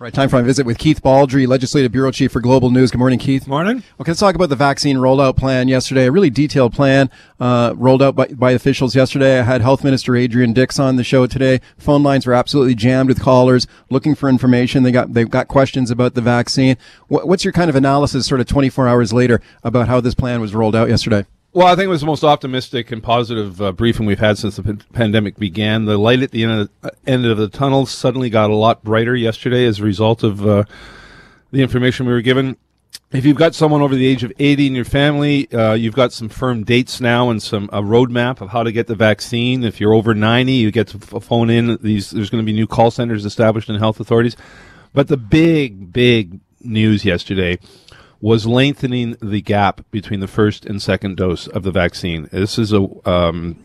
Right, time for my visit with Keith Baldrey, Legislative Bureau Chief for Global News. Good morning, Keith. Morning. Okay, let's talk about the vaccine rollout plan yesterday. A really detailed plan uh, rolled out by, by officials yesterday. I had Health Minister Adrian Dix on the show today. Phone lines were absolutely jammed with callers looking for information. They got they've got questions about the vaccine. What, what's your kind of analysis, sort of 24 hours later, about how this plan was rolled out yesterday? Well, I think it was the most optimistic and positive uh, briefing we've had since the p- pandemic began. The light at the end of the, uh, end of the tunnel suddenly got a lot brighter yesterday as a result of uh, the information we were given. If you've got someone over the age of 80 in your family, uh, you've got some firm dates now and some a roadmap of how to get the vaccine. If you're over 90, you get to f- phone in. These there's going to be new call centers established in health authorities. But the big, big news yesterday was lengthening the gap between the first and second dose of the vaccine. This is a um,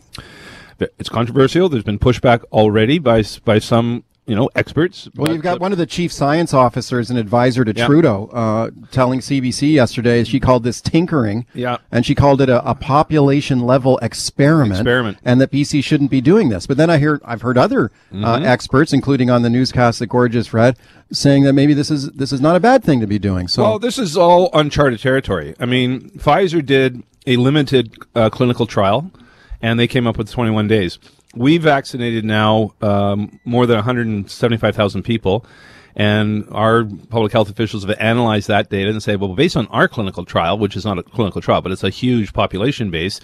it's controversial. There's been pushback already by by some you know experts. Well, you've got one of the chief science officers and advisor to Yeah. Trudeau uh, telling CBC yesterday. She called this tinkering. Yeah. and she called it a, a population level experiment. Experiment. and that BC shouldn't be doing this. But then I hear I've heard other uh, Mm-hmm. experts, including on the newscast that Gorgeous read, saying that maybe this is this is not a bad thing to be doing. So Well, this is all uncharted territory. I mean, Pfizer did a limited uh, clinical trial, and they came up with 21 days. We vaccinated now um, more than 175,000 people, and our public health officials have analyzed that data and say, well, based on our clinical trial, which is not a clinical trial, but it's a huge population base,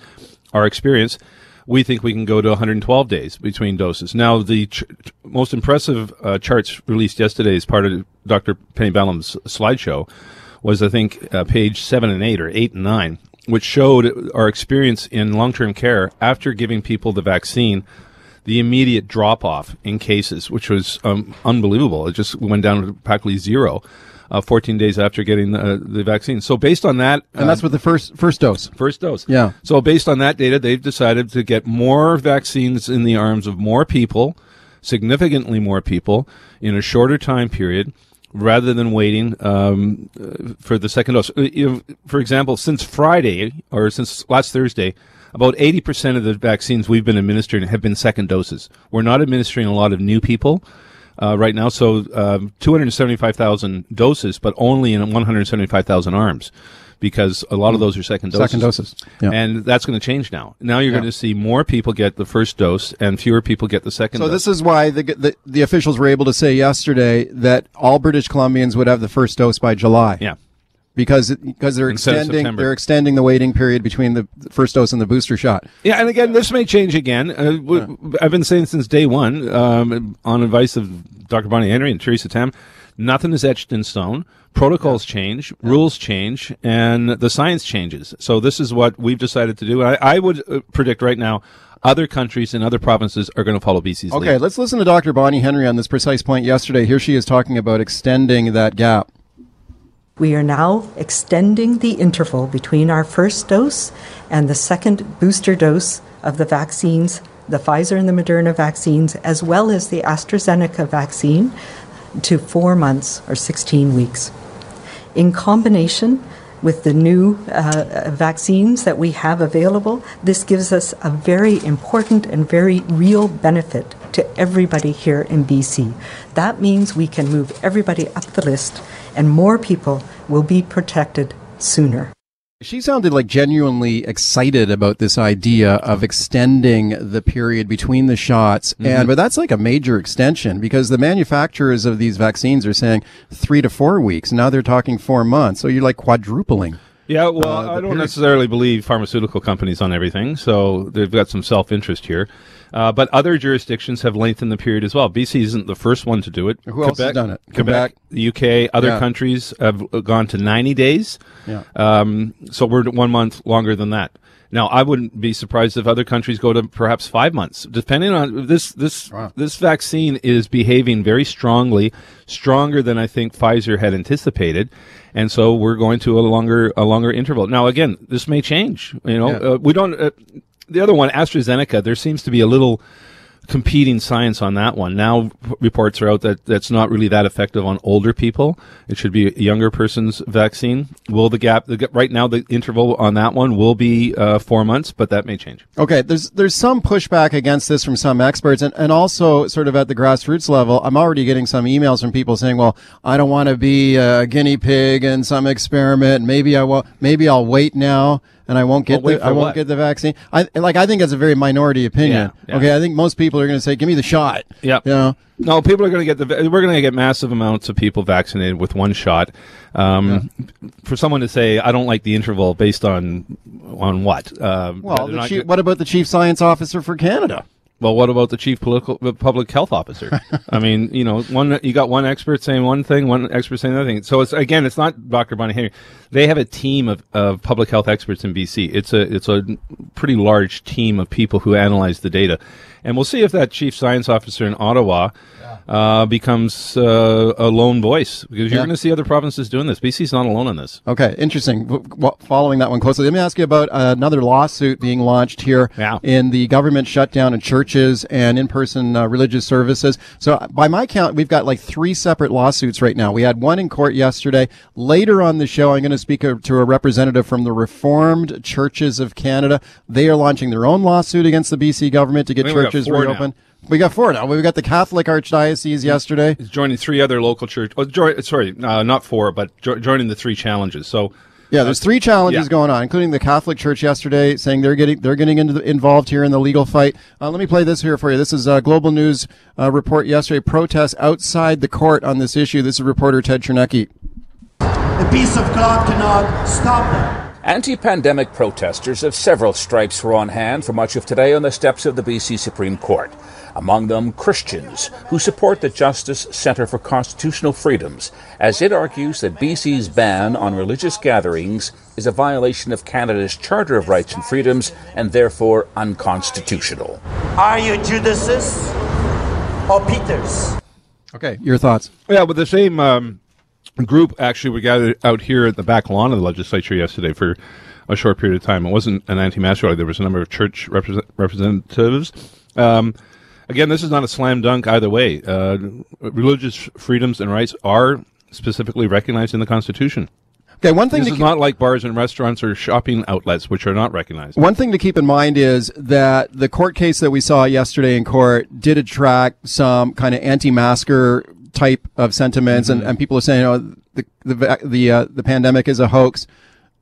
our experience, we think we can go to 112 days between doses. Now, the ch- most impressive uh, charts released yesterday as part of Dr. Penny Ballem's slideshow was, I think, uh, page seven and eight or eight and nine, which showed our experience in long-term care after giving people the vaccine, the immediate drop-off in cases, which was um, unbelievable. It just went down to practically zero. Uh, 14 days after getting the, the vaccine. So based on that, and that's with the first first dose. First dose. Yeah. So based on that data, they've decided to get more vaccines in the arms of more people, significantly more people, in a shorter time period, rather than waiting um, for the second dose. Uh, know, for example, since Friday or since last Thursday, about 80% of the vaccines we've been administering have been second doses. We're not administering a lot of new people. Uh, right now, so um, 275,000 doses, but only in 175,000 arms, because a lot of those are second doses. Second doses. Yeah. And that's going to change now. Now you're Yeah. going to see more people get the first dose and fewer people get the second So dose. this is why the, the the officials were able to say yesterday that all British Columbians would have the first dose by July. yeah. because because they're Instead extending they're extending the waiting period between the first dose and the booster shot. Yeah, and again, this may change again. Uh, w- I've been saying since day one, um, on advice of Dr. Bonnie Henry and Theresa Tam, nothing is etched in stone. Protocols change, rules change, and the science changes. So this is what we've decided to do. And I, I would uh, predict right now, other countries and other provinces are going to follow BC's Okay, lead. let's listen to Dr. Bonnie Henry on this precise point yesterday. Here she is talking about extending that gap. We are now extending the interval between our first dose and the second booster dose of the vaccines, the Pfizer and the Moderna vaccines, as well as the AstraZeneca vaccine, to four months or 16 weeks. In combination with the new uh, vaccines that we have available, this gives us a very important and very real benefit to everybody here in BC. That means we can move everybody up the list and more people will be protected sooner. She sounded like genuinely excited about this idea of extending the period between the shots. And, mm-hmm. but that's like a major extension because the manufacturers of these vaccines are saying three to four weeks. Now they're talking four months. So you're like quadrupling. Yeah, well, Uh, I don't period- necessarily believe pharmaceutical companies on everything, so they've got some self interest here. Uh, but other jurisdictions have lengthened the period as well. BC isn't the first one to do it. Who else has done it? Quebec, Quebec. the UK, other Yeah. countries have gone to 90 days. Yeah. Um, so we're one month longer than that. Now, I wouldn't be surprised if other countries go to perhaps five months, depending on this. This Wow. this vaccine is behaving very strongly, stronger than I think Pfizer had anticipated, and so we're going to a longer a longer interval. Now, again, this may change. You know, Yeah. uh, we don't. Uh, the other one, AstraZeneca, there seems to be a little competing science on that one. Now reports are out that that's not really that effective on older people. It should be a younger person's vaccine. Will the gap the, right now the interval on that one will be uh, four months, but that may change. Okay, there's there's some pushback against this from some experts, and, and also sort of at the grassroots level. I'm already getting some emails from people saying, "Well, I don't want to be a guinea pig in some experiment. Maybe I will. Maybe I'll wait now." And I won't get well, the I won't what? get the vaccine. I like I think that's a very minority opinion. Yeah, yeah. Okay, I think most people are going to say, "Give me the shot." Yeah. You know. No, people are going to get the. We're going to get massive amounts of people vaccinated with one shot. Um, For someone to say, "I don't like the interval," based on on what? Uh, Well, they're the not chief, go- what about the chief science officer for Canada? Well, what about the chief political public health officer? I mean, you know, one you got one expert saying one thing, one expert saying another thing. So it's again, it's not Dr. Bonnie Henry. They have a team of, of public health experts in BC. It's a it's a pretty large team of people who analyze the data, and we'll see if that chief science officer in Ottawa uh, becomes uh, a lone voice because you're Yeah. going to see other provinces doing this. BC's not alone in this. Okay, interesting. W- w- following that one closely, let me ask you about uh, another lawsuit being launched here Yeah. in the government shutdown of churches and in-person uh, religious services. So, uh, by my count, we've got like three separate lawsuits right now. We had one in court yesterday. Later on the show, I'm going to speak uh, to a representative from the Reformed Churches of Canada. They are launching their own lawsuit against the BC government to get I think we got churches four now. We got four now. We got the Catholic Archdiocese yesterday. He's joining three other local churches. Oh, join, sorry, uh, not four, but jo- joining the three challenges. So. Yeah, there's three challenges yeah. going on, including the Catholic Church yesterday saying they're getting they're getting into the, involved here in the legal fight. Uh, let me play this here for you. This is a Global News uh, report yesterday. Protests outside the court on this issue. This is reporter Ted Chernecki. The peace of God cannot stop them. Anti pandemic protesters of several stripes were on hand for much of today on the steps of the BC Supreme Court. Among them, Christians who support the Justice Centre for Constitutional Freedoms, as it argues that BC's ban on religious gatherings is a violation of Canada's Charter of Rights and Freedoms and therefore unconstitutional. Are you Judases or Peters? Okay, your thoughts? Yeah, but the same um, group actually were gathered out here at the back lawn of the legislature yesterday for a short period of time. It wasn't an anti-mask rally. There was a number of church represent- representatives. Um, again, this is not a slam dunk either way. Uh, religious freedoms and rights are specifically recognized in the Constitution. Okay, one thing This to is not like bars and restaurants or shopping outlets, which are not recognized. One thing to keep in mind is that the court case that we saw yesterday in court did attract some kind of anti-masker type of sentiments, and, and people are saying, "Oh, the the the uh, the pandemic is a hoax."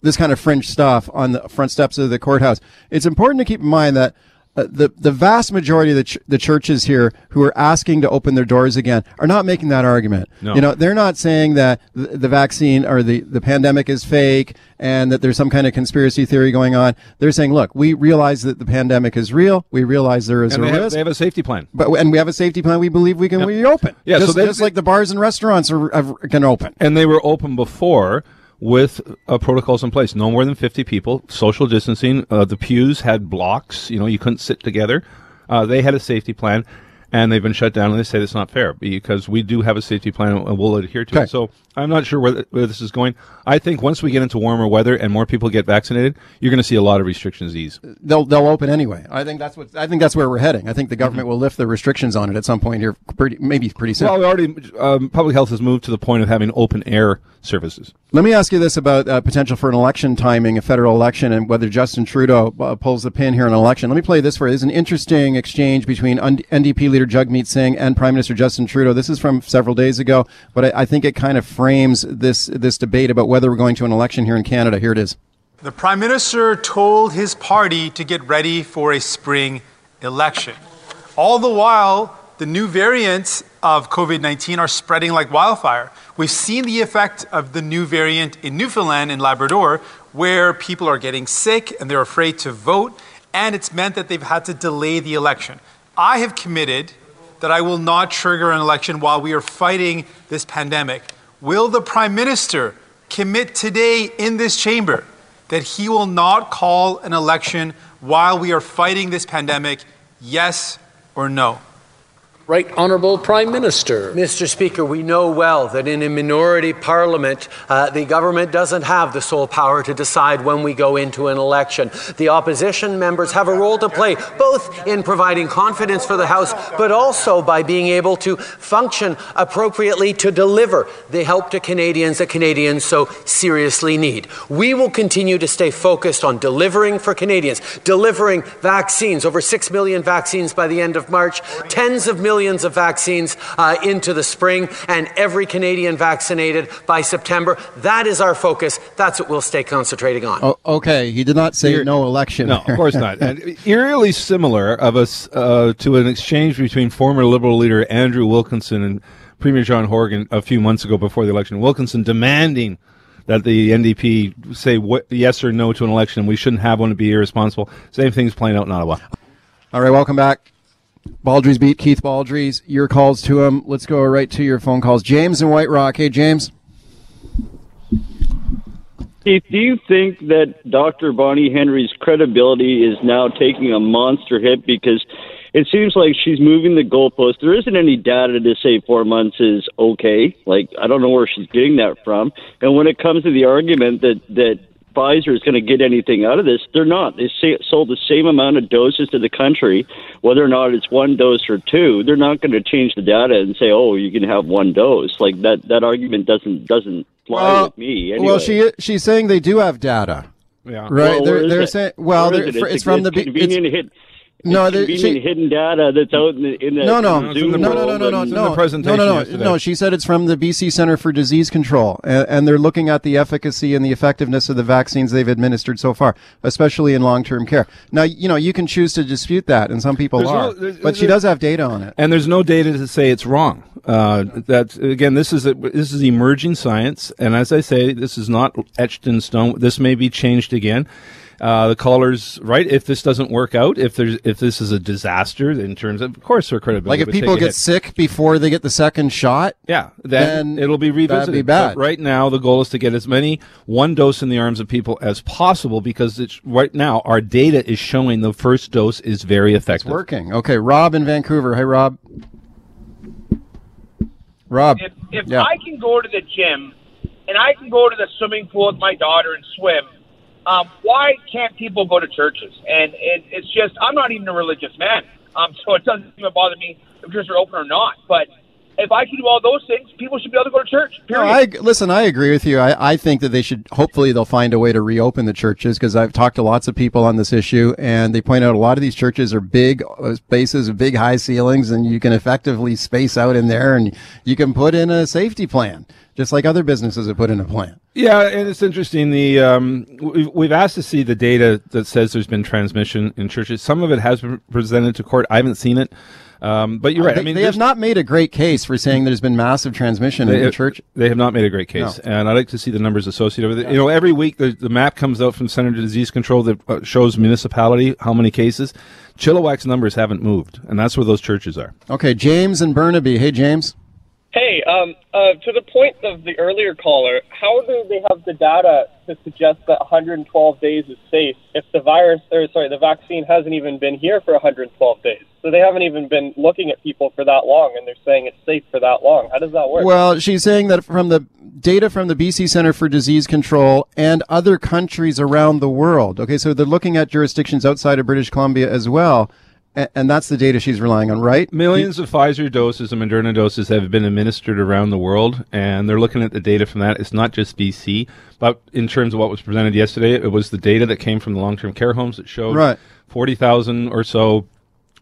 This kind of fringe stuff on the front steps of the courthouse. It's important to keep in mind that. Uh, the the vast majority of the, ch- the churches here who are asking to open their doors again are not making that argument. No. You know, they're not saying that the, the vaccine or the, the pandemic is fake and that there's some kind of conspiracy theory going on. They're saying, look, we realize that the pandemic is real. We realize there is And a they have, risk. they have a safety plan. but and we have a safety plan. We believe we can reopen. Yeah, so just, they- like the bars and restaurants are, are can open. and they were open before with uh, protocols in place. No more than 50 people, social distancing. Uh, the pews had blocks. You know, you couldn't sit together. Uh, they had a safety plan, and they've been shut down. And they say that's not fair because we do have a safety plan and we'll adhere to Okay. it. So I'm not sure where, where this is going. I think once we get into warmer weather and more people get vaccinated, you're going to see a lot of restrictions ease. They'll they'll open anyway. I think that's what I think that's where we're heading. I think the government will lift the restrictions on it at some point here, pretty, maybe pretty soon. Well, we already um, public health has moved to the point of having open air services. Let me ask you this about uh, potential for an election timing, a federal election, and whether Justin Trudeau uh, pulls the pin here in an election. Let me play this for you. There's an interesting exchange between NDP leader Jagmeet Singh and Prime Minister Justin Trudeau. This is from several days ago, but I, I think it kind of frames this this debate about whether we're going to an election here in Canada. Here it is. The Prime Minister told his party to get ready for a spring election. All the while, the new variants of COVID 19 are spreading like wildfire. We've seen the effect of the new variant in Newfoundland and Labrador, where people are getting sick and they're afraid to vote, and it's meant that they've had to delay the election. I have committed that I will not trigger an election while we are fighting this pandemic. Will the Prime Minister commit today in this chamber that he will not call an election while we are fighting this pandemic? Yes or no? Right Honourable Prime Minister. Mr. Speaker, we know well that in a minority parliament, uh, the government doesn't have the sole power to decide when we go into an election. The opposition members have a role to play, both in providing confidence for the House, but also by being able to function appropriately to deliver the help to Canadians that Canadians so seriously need. We will continue to stay focused on delivering for Canadians, delivering vaccines, over 6 million vaccines by the end of March, tens of millions millions of vaccines uh, into the spring and every Canadian vaccinated by September. That is our focus. That's what we'll stay concentrating on. Oh, okay, he did not say Eer- no election. No, of course not. And eerily similar of us uh, to an exchange between former Liberal leader Andrew Wilkinson and Premier John Horgan a few months ago before the election. Wilkinson demanding that the NDP say what, yes or no to an election. We shouldn't have one to be irresponsible. Same thing's playing out in Ottawa. All right, welcome back. Baldrey's beat Keith Baldrey's. Your calls to him. Let's go right to your phone calls. James in White Rock. Hey, James. Keith, do you think that Dr. Bonnie Henry's credibility is now taking a monster hit because it seems like she's moving the goalpost? There isn't any data to say four months is okay. Like I don't know where she's getting that from. And when it comes to the argument that that Pfizer is going to get anything out of this. They're not. They sold the same amount of doses to the country, whether or not it's one dose or two. They're not going to change the data and say, "Oh, you can have one dose." Like that. That argument doesn't doesn't fly well, with me. Anyway. Well, she she's saying they do have data. Yeah. Right. Well, they're they're saying well, it? it's, it's, from the convenient it's, hit no, the, she, hidden data that's out in the, in the no, no, Zoom no, no, no, no, no, no, presentation no, no, no, no. She said it's from the BC Center for Disease Control, and, and, they're looking at the efficacy and the effectiveness of the vaccines they've administered so far, especially in long-term care. Now, you know, you can choose to dispute that, and some people there's are, no, but she does have data on it, and there's no data to say it's wrong. Uh, that again, this is a, this is emerging science, and as I say, this is not etched in stone. This may be changed again uh, the callers right if this doesn't work out if there's if this is a disaster in terms of of course their credibility like if people get sick before they get the second shot yeah then, then it'll be revisited be bad. But right now the goal is to get as many one dose in the arms of people as possible because it's right now our data is showing the first dose is very effective. it's working. Okay Rob in Vancouver. Hey Rob. Rob. If, if yeah. I can go to the gym and I can go to the swimming pool with my daughter and swim um, why can't people go to churches? And it, it's just, I'm not even a religious man, um, so it doesn't even bother me if churches are open or not. But if I can do all those things, people should be able to go to church. Period. No, I, listen, I agree with you. I, I think that they should, hopefully, they'll find a way to reopen the churches because I've talked to lots of people on this issue, and they point out a lot of these churches are big uh, spaces, big high ceilings, and you can effectively space out in there, and you can put in a safety plan just like other businesses have put in a plan. Yeah, and it's interesting. The um, we've, we've asked to see the data that says there's been transmission in churches. Some of it has been presented to court. I haven't seen it. Um, but you're right. They, I mean, they have not made a great case for saying there's been massive transmission in the church. They have not made a great case, no. and I'd like to see the numbers associated with it. Yeah. You know, every week the, the map comes out from Center for Disease Control that uh, shows municipality how many cases. Chilliwack's numbers haven't moved, and that's where those churches are. Okay, James and Burnaby. Hey, James. Hey, um, uh, to the point of the earlier caller, how do they have the data to suggest that 112 days is safe if the virus, or sorry, the vaccine hasn't even been here for 112 days? So they haven't even been looking at people for that long, and they're saying it's safe for that long. How does that work? Well, she's saying that from the data from the BC Center for Disease Control and other countries around the world. Okay, so they're looking at jurisdictions outside of British Columbia as well and that's the data she's relying on, right? Millions of Pfizer doses and Moderna doses have been administered around the world, and they're looking at the data from that. It's not just BC, but in terms of what was presented yesterday, it was the data that came from the long-term care homes that showed right. forty thousand or so.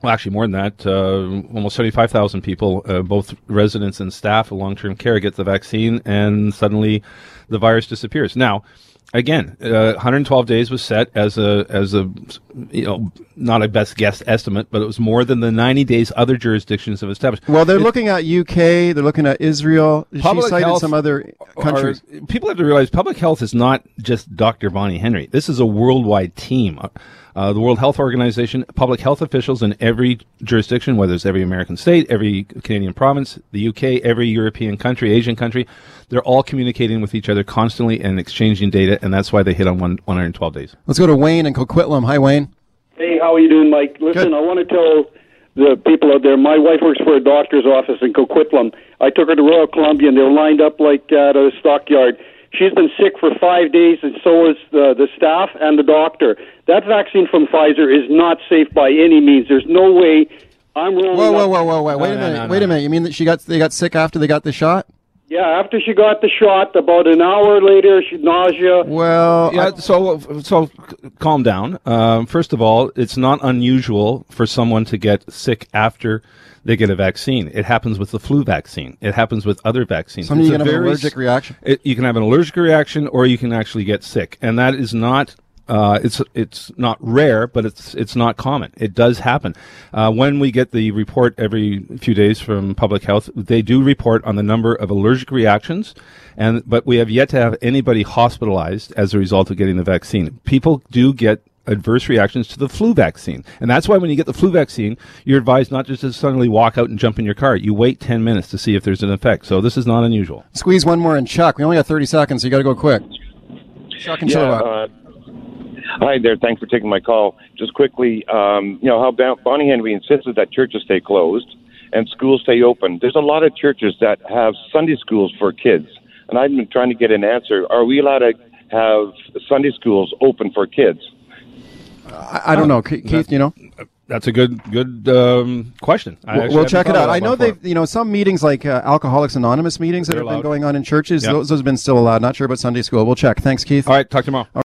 Well, actually, more than that, uh, almost 75,000 people, uh, both residents and staff of long term care, get the vaccine, and suddenly the virus disappears. Now, again, uh, 112 days was set as a as a you know not a best guess estimate, but it was more than the 90 days other jurisdictions have established. Well, they're it, looking at UK, they're looking at Israel. She cited some other countries. Are, people have to realize public health is not just Dr. Bonnie Henry. This is a worldwide team. Uh, the World Health Organization, public health officials in every jurisdiction, whether it's every American state, every Canadian province, the UK, every European country, Asian country, they're all communicating with each other constantly and exchanging data, and that's why they hit on one, 112 days. Let's go to Wayne and Coquitlam. Hi, Wayne. Hey, how are you doing, Mike? Listen, Good. I want to tell the people out there. My wife works for a doctor's office in Coquitlam. I took her to Royal Columbia, and they're lined up like at a stockyard. She's been sick for five days, and so is the, the staff and the doctor. That vaccine from Pfizer is not safe by any means. There's no way I'm rolling. Whoa, whoa, whoa, whoa, whoa! Wait a minute! Wait a minute! You mean that she got they got sick after they got the shot? Yeah, after she got the shot, about an hour later, she nausea. Well, yeah. so, so c- calm down. Um, first of all, it's not unusual for someone to get sick after they get a vaccine. It happens with the flu vaccine. It happens with other vaccines. Sometimes It's you a can have an allergic reaction. It, you can have an allergic reaction, or you can actually get sick, and that is not. Uh, it's it's not rare, but it's it's not common. It does happen. Uh, when we get the report every few days from public health, they do report on the number of allergic reactions, and but we have yet to have anybody hospitalized as a result of getting the vaccine. People do get adverse reactions to the flu vaccine, and that's why when you get the flu vaccine, you're advised not just to suddenly walk out and jump in your car. You wait ten minutes to see if there's an effect. So this is not unusual. Squeeze one more and Chuck. We only got thirty seconds, so you got to go quick. Chuck and yeah, Chilliwack. uh, hi there. Thanks for taking my call. Just quickly, um, you know how Bon- Bonnie Henry insisted that churches stay closed and schools stay open. There's a lot of churches that have Sunday schools for kids, and I've been trying to get an answer. Are we allowed to have Sunday schools open for kids? I, I don't know, Keith. Keith, you know. That's a good good um, question. I We'll, we'll check it out. I know they, before. you know, some meetings like uh, Alcoholics Anonymous meetings that They're have been going on in churches. Yeah. Those, those have been still allowed. Not sure about Sunday school. We'll check. Thanks, Keith. All right, talk to you tomorrow.